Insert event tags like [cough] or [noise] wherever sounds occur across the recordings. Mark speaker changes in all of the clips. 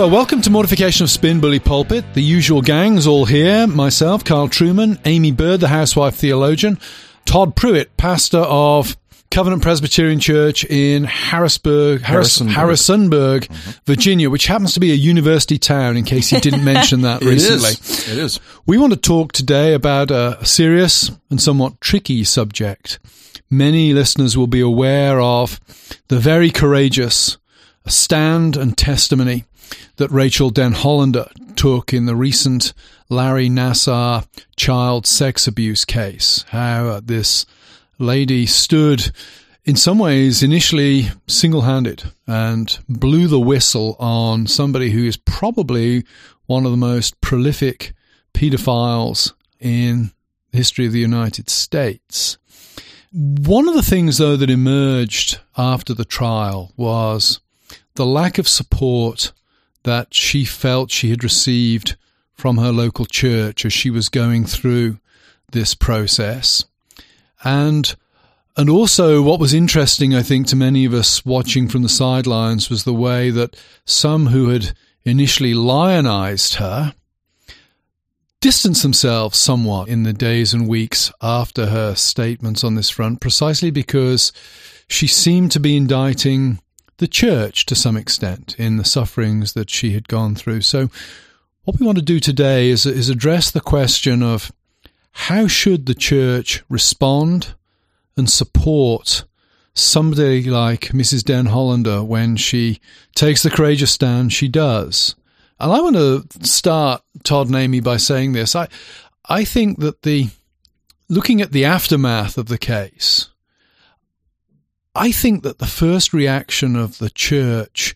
Speaker 1: Well, welcome to Mortification of Spin Bully Pulpit. The usual gang's all here. Myself, Carl Trueman, Aimee Byrd, the housewife theologian, Todd Pruitt, pastor of Covenant Presbyterian Church in Harrisburg, Harris,
Speaker 2: Harrisonburg.
Speaker 1: Harrisonburg, mm-hmm. Virginia, which happens to be a university town, in case you didn't mention that [laughs]
Speaker 2: It
Speaker 1: recently.
Speaker 2: is. It is.
Speaker 1: We want to talk today about a serious and somewhat tricky subject. Many listeners will be aware of the very courageous stand and testimony that Rachael Denhollander took in the recent Larry Nassar child sex abuse case. How uh, this lady stood in some ways initially single handed and blew the whistle on somebody who is probably one of the most prolific pedophiles in the history of the United States. One of the things, though, that emerged after the trial was the lack of support that she felt she had received from her local church as she was going through this process. And and also what was interesting I think to many of us watching from the sidelines was the way that some who had initially lionized her distanced themselves somewhat in the days and weeks after her statements on this front precisely because she seemed to be indicting the church to some extent in the sufferings that she had gone through. So, what we want to do today is, is address the question of how should the church respond and support somebody like Mrs. Denhollander when she takes the courageous stand she does. And I want to start Todd and Aimee by saying this. I I think that the looking at the aftermath of the case, I think that the first reaction of the church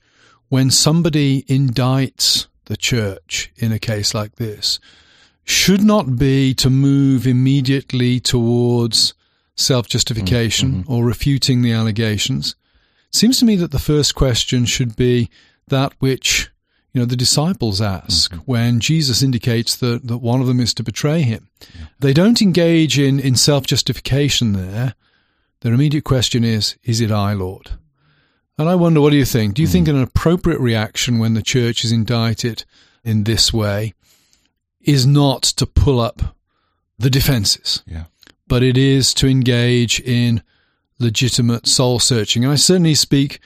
Speaker 1: when somebody indicts the church in a case like this should not be to move immediately towards self justification mm-hmm. or refuting the allegations. It seems to me that the first question should be that which you know the disciples ask mm-hmm. when Jesus indicates that, that one of them is to betray him. They don't engage in, in self justification there. Their immediate question is, Is it I, Lord? And I wonder, what do you think? Do you think hmm. an appropriate reaction when the church is indicted in this way is not to pull up the defenses,
Speaker 2: Yeah.
Speaker 1: but it is to engage in legitimate soul searching? And I certainly speak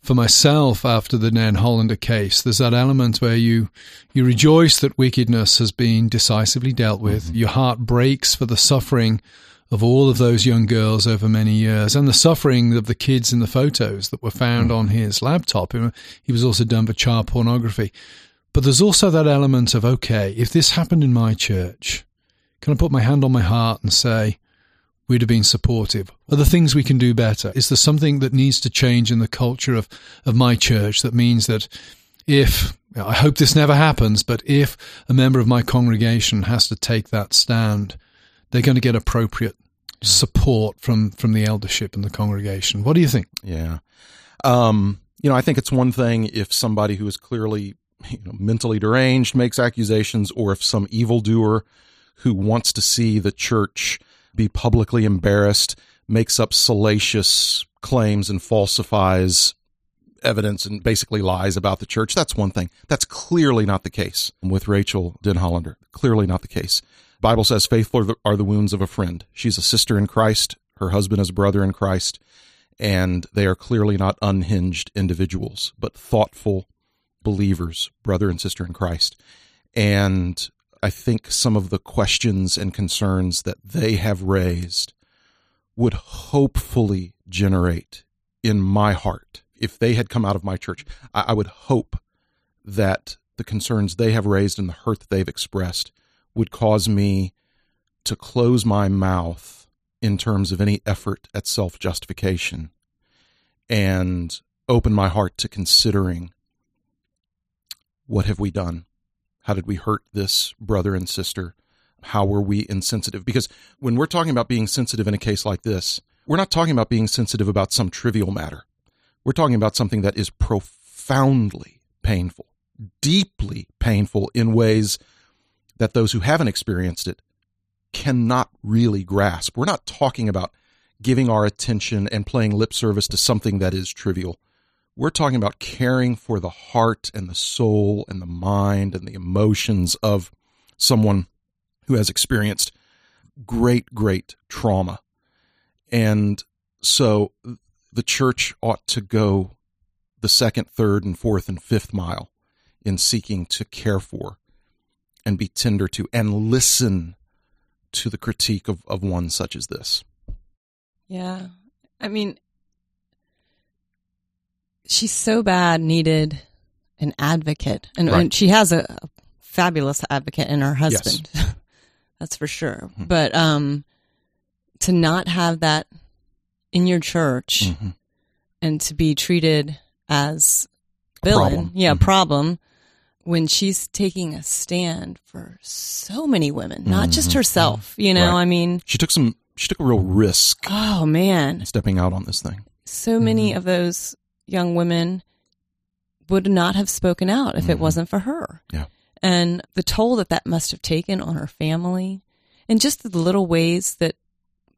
Speaker 1: for myself after the Denhollander case. There's that element where you you rejoice that wickedness has been decisively dealt with. Mm-hmm. Your heart breaks for the suffering of all of those young girls over many years and the suffering of the kids in the photos that were found hmm. on his laptop. He was also done for child pornography. But there's also that element of, okay, if this happened in my church, can I put my hand on my heart and say, we'd have been supportive? Are there things we can do better? Is there something that needs to change in the culture of, of my church that means that if, I hope this never happens, but if a member of my congregation has to take that stand, they're going to get appropriate support from, from the eldership and the congregation. What do you think?
Speaker 2: Yeah. Um, you know, I think it's one thing if somebody who is clearly you know, mentally deranged makes accusations, or if some evildoer who wants to see the church be publicly embarrassed makes up salacious claims and falsifies evidence and basically lies about the church. That's one thing. That's clearly not the case with Rachael Denhollander. Clearly not the case. Bible says faithful are the, are the wounds of a friend. She's a sister in Christ. Her husband is brother in Christ. And they are clearly not unhinged individuals, but thoughtful believers, brother and sister in Christ. And I think some of the questions and concerns that they have raised would hopefully generate in my heart, if they had come out of my church, I, I would hope that the concerns they have raised and the hurt that they've expressed would cause me to close my mouth in terms of any effort at self justification and open my heart to considering what have we done? How did we hurt this brother and sister? How were we insensitive? Because when we're talking about being sensitive in a case like this, we're not talking about being sensitive about some trivial matter. We're talking about something that is profoundly painful, deeply painful in ways that those who haven't experienced it cannot really grasp. We're not talking about giving our attention and playing lip service to something that is trivial. We're talking about caring for the heart and the soul and the mind and the emotions of someone who has experienced great, great trauma. And so the church ought to go the second, third, and fourth, and fifth mile in seeking to care for and be tender to and listen to the critique of, of one such as this.
Speaker 3: Yeah. I mean, she's so bad needed an advocate. And,
Speaker 2: Right.
Speaker 3: and she has a, a fabulous advocate in her husband. [laughs] That's for sure.
Speaker 2: Hmm.
Speaker 3: But um to not have that in your church
Speaker 2: Mhm.
Speaker 3: and to be treated as
Speaker 2: A
Speaker 3: villain,
Speaker 2: problem.
Speaker 3: yeah,
Speaker 2: Mhm.
Speaker 3: problem when she's taking a stand for so many women, not just
Speaker 2: Mhm.
Speaker 3: herself, you know,
Speaker 2: Right.
Speaker 3: I mean,
Speaker 2: She took some she took a real risk
Speaker 3: oh man,
Speaker 2: stepping out on this thing.
Speaker 3: so many
Speaker 2: Mm-hmm.
Speaker 3: of those young women would not have spoken out if it
Speaker 2: Mhm.
Speaker 3: wasn't for her.
Speaker 2: Yeah.
Speaker 3: And the toll that that must have taken on her family and just the little ways that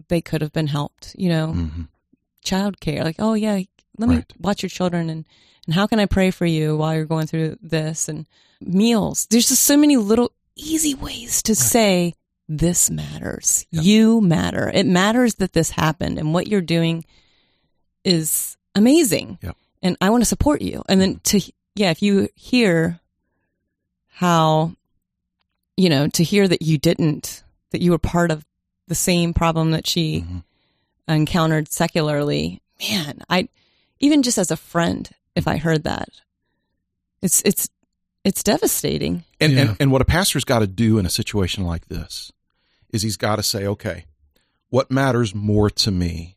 Speaker 3: they could have been helped, you know,
Speaker 2: hmm
Speaker 3: childcare. Like, oh yeah, let me watch your children and and how can I pray for you while you're going through this and meals. There's just so many little easy ways to say this matters.
Speaker 2: Yep.
Speaker 3: You matter. It matters that this happened and what you're doing is amazing.
Speaker 2: Yep.
Speaker 3: And I want to support you. And then to yeah, if you hear how you know, to hear that you didn't that you were part of the same problem that she
Speaker 2: Mhm.
Speaker 3: encountered secularly, man, I even just as a friend, if I heard that, it's it's it's devastating.
Speaker 2: And,
Speaker 1: Yeah.
Speaker 2: and and what a pastor's got to do in a situation like this is he's got to say, okay, what matters more to me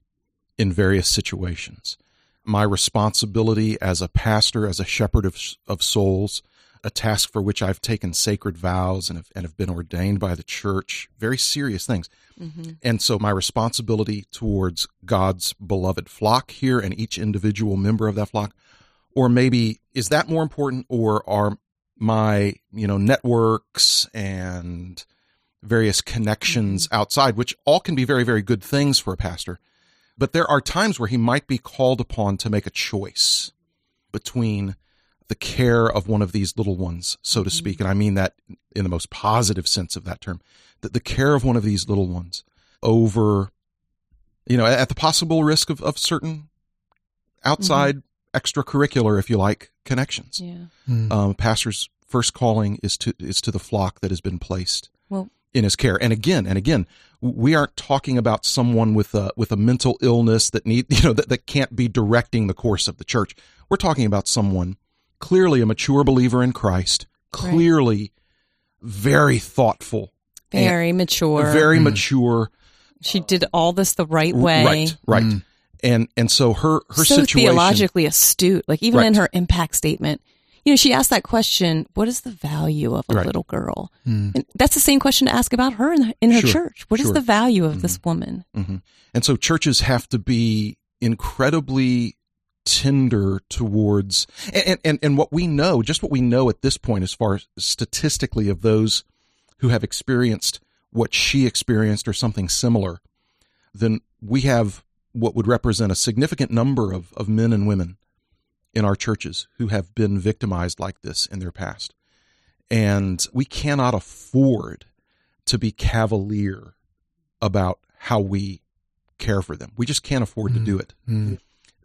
Speaker 2: in various situations? My responsibility as a pastor, as a shepherd of of souls, a task for which I've taken sacred vows and have, and have been ordained by the church, very serious things. Mm-hmm. And so my responsibility towards God's beloved flock here and each individual member of that flock, or maybe is that more important or are my, you know, networks and various connections mm-hmm. outside, which all can be very, very good things for a pastor. But there are times where he might be called upon to make a choice between the care of one of these little ones, so to speak. And I mean that in the most positive sense of that term, that the care of one of these little ones over, you know, at the possible risk of, of certain outside extracurricular, if you like, connections.
Speaker 3: Yeah.
Speaker 1: Mm.
Speaker 2: Um, pastor's first calling is to is to the flock that has been placed
Speaker 3: Well,
Speaker 2: in his care. And again, and again, we aren't talking about someone with a with a mental illness that need [laughs] you know that, that can't be directing the course of the church. We're talking about someone clearly a mature believer in Christ,
Speaker 3: Right.
Speaker 2: clearly very thoughtful, and
Speaker 3: very mature.
Speaker 2: very mature.
Speaker 3: she did all this the right way.
Speaker 2: Right, right.
Speaker 1: Mm.
Speaker 2: And and so her her
Speaker 3: so
Speaker 2: situation
Speaker 3: theologically astute. Like even
Speaker 2: Right.
Speaker 3: in her impact statement, you know, she asked that question: "What is the value of a
Speaker 2: Right.
Speaker 3: little girl?"
Speaker 1: Mm.
Speaker 3: And that's the same question to ask about her in, her- in her
Speaker 2: Sure,
Speaker 3: church. What is
Speaker 2: sure.
Speaker 3: the value of this woman?
Speaker 2: hmm And so churches have to be incredibly tender towards and, and and what we know, just what we know at this point as far as statistically of those who have experienced what she experienced or something similar, then we have what would represent a significant number of, of men and women in our churches who have been victimized like this in their past. And we cannot afford to be cavalier about how we care for them. We just can't afford to do it.
Speaker 1: Mm.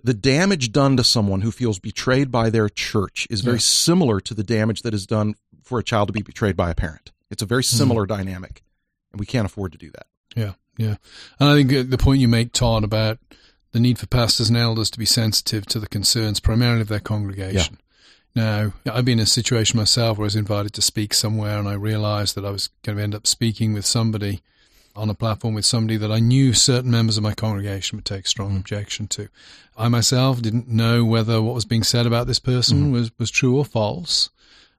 Speaker 2: The damage done to someone who feels betrayed by their church is very
Speaker 1: Yeah.
Speaker 2: similar to the damage that is done for a child to be betrayed by a parent. It's a very similar dynamic, and we can't afford to do that.
Speaker 1: Yeah, yeah. And I think uh, the point you make, Todd, about the need for pastors and elders to be sensitive to the concerns primarily of their congregation. Now, I've been in a situation myself where I was invited to speak somewhere and I realized that I was going to end up speaking with somebody on a platform with somebody that I knew certain members of my congregation would take strong mm. objection to. I myself didn't know whether what was being said about this person mm-hmm. was, was true or false.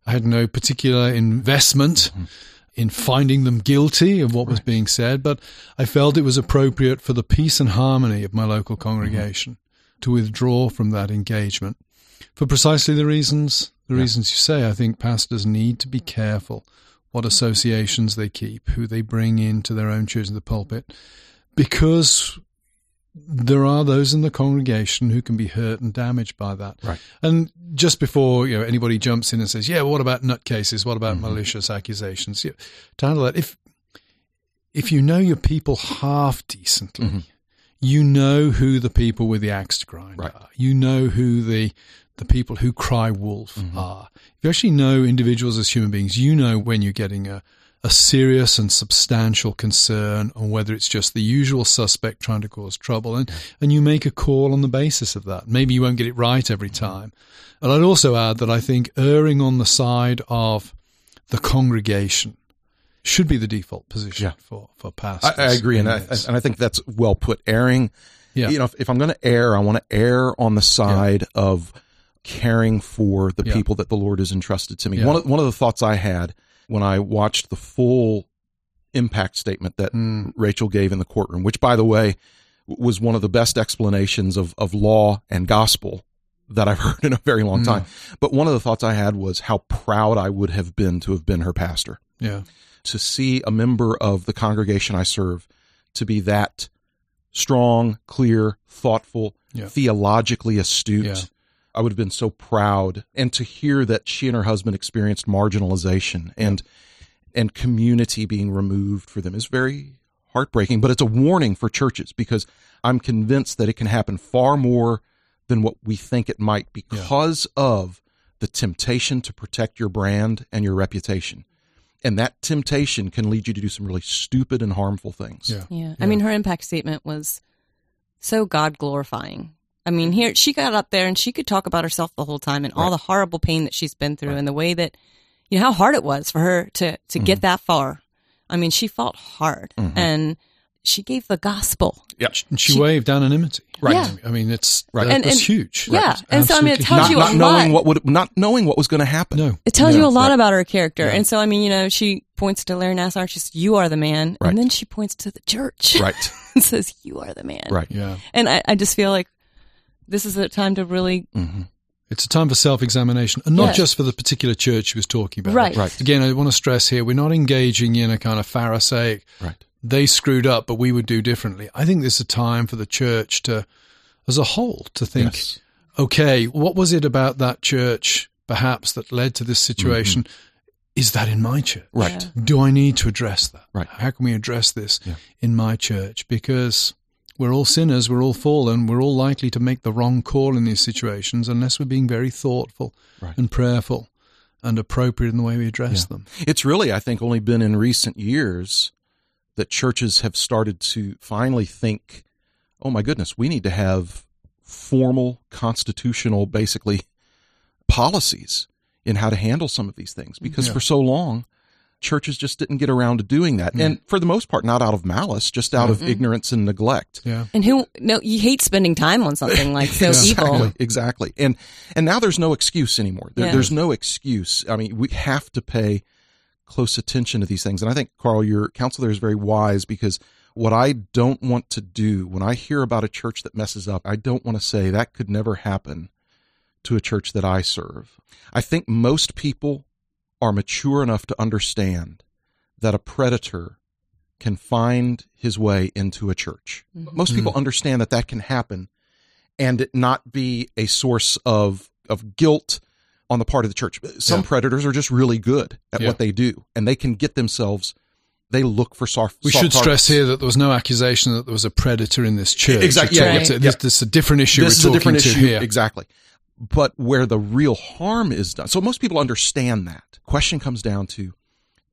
Speaker 1: I had no particular investment mm-hmm. in finding them guilty of what was being said, but I felt it was appropriate for the peace and harmony of my local mm-hmm. congregation to withdraw from that engagement for precisely the reasons the reasons you say. I think pastors need to be careful what associations they keep, who they bring into their own church in the pulpit, because there are those in the congregation who can be hurt and damaged by that.
Speaker 2: Right.
Speaker 1: And just before you know anybody jumps in and says, "Yeah, well, what about nutcases? What about mm-hmm. malicious accusations?" Yeah, to handle that, if if you know your people half decently, mm-hmm. you know who the people with the axe to grind
Speaker 2: Right.
Speaker 1: are. You know who the the people who cry wolf mm-hmm. are. If you actually know individuals as human beings, you know when you're getting a a serious and substantial concern or whether it's just the usual suspect trying to cause trouble and, and you make a call on the basis of that. Maybe you won't get it right every mm-hmm. time. And I'd also add that I think erring on the side of the congregation should be the default position
Speaker 2: Yeah.
Speaker 1: for, for pastors.
Speaker 2: I, I agree, and I, and I think that's well put. Erring,
Speaker 1: Yeah.
Speaker 2: you know, if, if I'm going to err, I want to err on the side of caring for the
Speaker 1: Yeah.
Speaker 2: people that the Lord has entrusted to me.
Speaker 1: Yeah.
Speaker 2: One of, one of the thoughts I had when I watched the full impact statement that
Speaker 1: Mm.
Speaker 2: Rachael gave in the courtroom, which, by the way, was one of the best explanations of, of law and gospel that I've [laughs] heard in a very long
Speaker 1: Mm.
Speaker 2: time. But one of the thoughts I had was how proud I would have been to have been her pastor
Speaker 1: yeah.
Speaker 2: to see a member of the congregation I serve to be that strong, clear, thoughtful,
Speaker 1: Yeah.
Speaker 2: theologically astute.
Speaker 1: Yeah.
Speaker 2: I would have been so proud and to hear that she and her husband experienced marginalization and and community being removed for them is very heartbreaking, but it's a warning for churches because I'm convinced that it can happen far more than what we think it might because of the temptation to protect your brand and your reputation. And that temptation can lead you to do some really stupid and harmful things.
Speaker 1: Yeah.
Speaker 3: Yeah. I mean, her impact statement was so God glorifying. I mean, here she got up there and she could talk about herself the whole time and all the horrible pain that she's been through and the way that, you know, how hard it was for her to, to
Speaker 2: Mm-hmm.
Speaker 3: get that far. I mean, she fought hard and she gave the gospel.
Speaker 2: Yeah.
Speaker 1: She,
Speaker 3: She-
Speaker 1: waived anonymity.
Speaker 2: Right.
Speaker 3: Yeah.
Speaker 1: I mean, it's
Speaker 2: Right.
Speaker 1: that
Speaker 3: And-
Speaker 1: was
Speaker 3: and-
Speaker 1: huge.
Speaker 3: yeah.
Speaker 1: It's
Speaker 3: And so, I mean, it tells
Speaker 2: Not,
Speaker 3: you a
Speaker 2: not knowing
Speaker 3: lot.
Speaker 2: what would not knowing what was going to happen.
Speaker 1: No.
Speaker 3: It tells
Speaker 2: Yeah,
Speaker 3: you a lot
Speaker 2: right.
Speaker 3: about her character. And so, I mean, you know, she points to Larry Nassar, she says, You are the man.
Speaker 2: Right.
Speaker 3: And then she points to the church
Speaker 2: Right. [laughs]
Speaker 3: and says, You are the man.
Speaker 2: Right.
Speaker 1: Yeah.
Speaker 3: And I, I just feel like this is a time to really
Speaker 2: hmm
Speaker 1: It's a time for self examination, and not
Speaker 3: Yeah.
Speaker 1: just for the particular church she was talking about.
Speaker 3: Right.
Speaker 2: Right.
Speaker 1: Again, I want to stress here we're not engaging in a kind of Pharisaic,
Speaker 2: Right.
Speaker 1: they screwed up, but we would do differently. I think this is a time for the church to, as a whole, to think,
Speaker 2: Yes.
Speaker 1: okay, what was it about that church perhaps that led to this situation? Is that in my church?
Speaker 2: Mm-hmm. Right.
Speaker 1: Do I need to address that?
Speaker 2: Right.
Speaker 1: How can we address this
Speaker 2: Yeah.
Speaker 1: in my church? Because we're all sinners, we're all fallen, we're all likely to make the wrong call in these situations unless we're being very thoughtful
Speaker 2: Right.
Speaker 1: and prayerful and appropriate in the way we address
Speaker 2: Yeah.
Speaker 1: them.
Speaker 2: It's really, I think, only been in recent years that churches have started to finally think, oh my goodness, we need to have formal, constitutional, basically, policies in how to handle some of these things. Because
Speaker 1: Yeah.
Speaker 2: for so long, churches just didn't get around to doing that. Mm. And for the most part, not out of malice, just out of mm-hmm. ignorance and neglect.
Speaker 1: Yeah.
Speaker 3: And who? No, you hate spending time on something like so
Speaker 2: exactly,
Speaker 3: evil.
Speaker 2: Exactly. And and now there's no excuse anymore. There,
Speaker 3: Yeah.
Speaker 2: There's no excuse. I mean, we have to pay close attention to these things. And I think Carl, your counsel there is very wise because what I don't want to do when I hear about a church that messes up, I don't want to say that could never happen to a church that I serve. I think most people are mature enough to understand that a predator can find his way into a church. Mm-hmm. Most people hmm. understand that that can happen and it not be a source of of guilt on the part of the church. Some
Speaker 1: Yeah.
Speaker 2: predators are just really good at
Speaker 1: Yeah.
Speaker 2: what they do and they can get themselves they look for soft
Speaker 1: We
Speaker 2: soft
Speaker 1: should stress here that there was no accusation that there was a predator in this church.
Speaker 2: Exactly.
Speaker 1: We're
Speaker 2: Yeah,
Speaker 3: yeah,
Speaker 1: This, this is a different issue
Speaker 2: this
Speaker 1: we're
Speaker 2: is a different issue
Speaker 1: here.
Speaker 2: exactly but where the real harm is done. So most people understand that. Question comes down to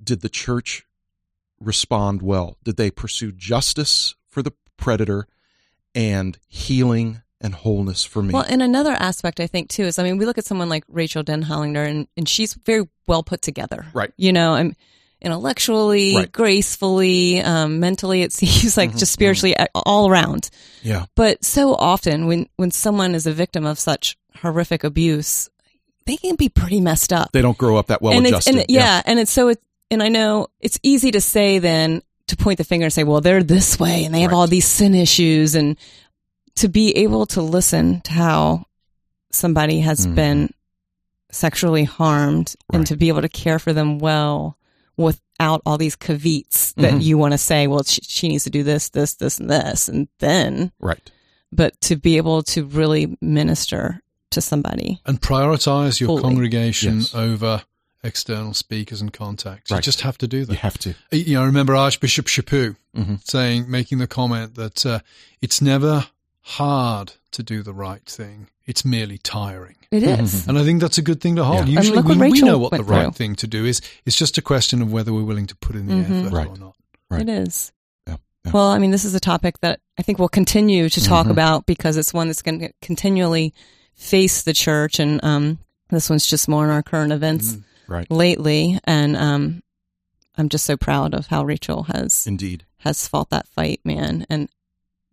Speaker 2: did the church respond well? Did they pursue justice for the predator and healing and wholeness for me?
Speaker 3: Well, and another aspect I think too is, I mean, we look at someone like Rachael Denhollander, and, and she's very well put together,
Speaker 2: Right.
Speaker 3: You know, and intellectually,
Speaker 2: Right.
Speaker 3: gracefully, um, mentally, it [laughs] seems like just spiritually, a- all around.
Speaker 2: yeah.
Speaker 3: But so often, when when someone is a victim of such horrific abuse, they can be pretty messed up.
Speaker 2: They don't grow up that well
Speaker 3: and
Speaker 2: adjusted.
Speaker 3: And yeah, and it's so. It, and I know it's easy to say then to point the finger and say, well, they're this way and they have
Speaker 2: Right.
Speaker 3: all these sin issues, and to be able to listen to how somebody has
Speaker 2: Mhm.
Speaker 3: been sexually harmed and to be able to care for them well without all these caveats that
Speaker 2: Mhm.
Speaker 3: you want to say, well, she, she needs to do this, this, this, and this, and then,
Speaker 2: Right.
Speaker 3: but to be able to really minister to somebody.
Speaker 1: and prioritize your
Speaker 3: Fully.
Speaker 1: congregation
Speaker 2: Yes.
Speaker 1: over external speakers and contacts. You just have to do that.
Speaker 2: You have to.
Speaker 1: You know, I remember Archbishop Chaput
Speaker 2: Mhm.
Speaker 1: saying, making the comment that uh, it's never hard to do the right thing; it's merely tiring.
Speaker 3: It is.
Speaker 1: And I think that's a good thing to hold.
Speaker 2: Yeah.
Speaker 1: Usually,
Speaker 3: look
Speaker 1: we, we know what the right
Speaker 3: through.
Speaker 1: thing to do is. It's just a question of whether we're willing to put in the
Speaker 3: Mhm.
Speaker 1: effort
Speaker 2: Right.
Speaker 1: or not.
Speaker 2: Right.
Speaker 3: It is.
Speaker 2: Yeah. Yeah.
Speaker 3: Well, I mean, this is a topic that I think we'll continue to talk
Speaker 2: Mhm.
Speaker 3: about because it's one that's going to continually face the church. And um, this one's just more in our current events
Speaker 1: Mm.
Speaker 2: Right.
Speaker 3: lately. And um, I'm just so proud of how Rachael has
Speaker 2: Indeed.
Speaker 3: has fought that fight, man, and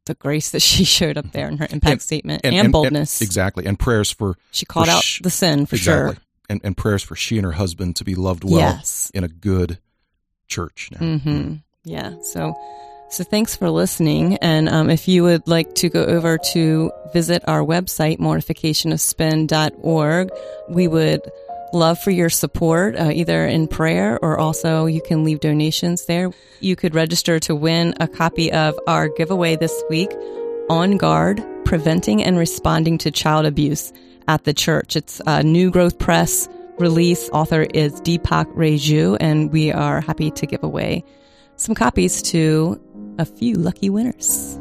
Speaker 3: the grace that she [laughs] showed up there in her impact
Speaker 2: And-
Speaker 3: statement and, boldness.
Speaker 2: exactly. And prayers for
Speaker 3: She called
Speaker 2: for
Speaker 3: out
Speaker 2: sh-
Speaker 3: the sin for
Speaker 2: exactly.
Speaker 3: sure.
Speaker 2: And and prayers for she and her husband to be loved well
Speaker 3: yes.
Speaker 2: in a good church now.
Speaker 3: hmm Yeah. So, so thanks for listening. And um, if you would like to go over to visit our website, mortificationofspin.org, we would love for your support, uh, either in prayer or also you can leave donations there. You could register to win a copy of our giveaway this week, On Guard, Preventing and Responding to Child Abuse at the Church. It's a New Growth Press release. Author is Deepak Reju, and we are happy to give away some copies to a few lucky winners.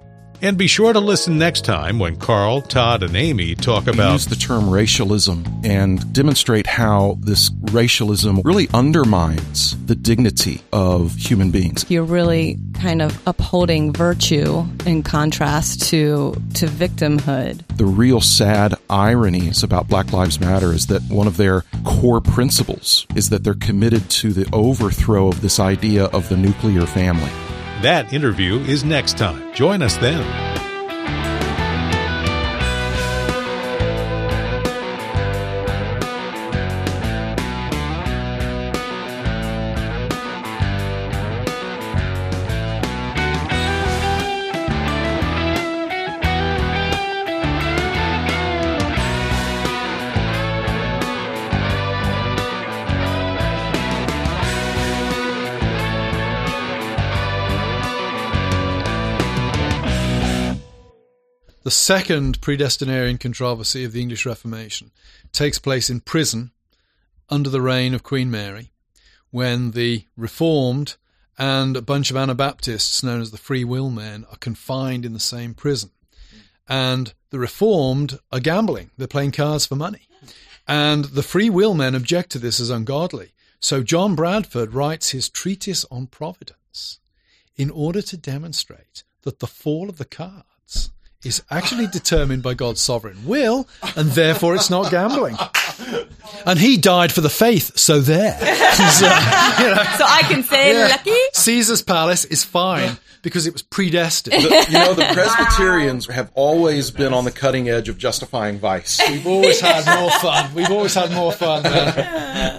Speaker 4: And be sure to listen next time when Carl, Todd, and Aimee talk
Speaker 2: We
Speaker 4: about
Speaker 2: use the term racialism and demonstrate how this racialism really undermines the dignity of human beings.
Speaker 3: You're really kind of upholding virtue in contrast to to victimhood.
Speaker 2: The real sad ironies about Black Lives Matter is that one of their core principles is that they're committed to the overthrow of this idea of the nuclear family.
Speaker 4: That interview is next time. Join us then.
Speaker 1: The second predestinarian controversy of the English Reformation takes place in prison under the reign of Queen Mary, when the Reformed and a bunch of Anabaptists known as the Free Will Men are confined in the same prison. And the Reformed are gambling, they're playing cards for money. And the Free Will Men object to this as ungodly. So John Bradford writes his treatise on providence in order to demonstrate that the fall of the cards is actually determined by God's sovereign will, and therefore it's not gambling. And he died for the faith, so there. [laughs] So, you know,
Speaker 3: So I can say
Speaker 1: yeah.
Speaker 3: lucky.
Speaker 1: Caesar's palace is fine because it was predestined.
Speaker 2: You know, the Presbyterians have always been on the cutting edge of justifying vice.
Speaker 1: We've always had more fun. We've always had more fun. Man.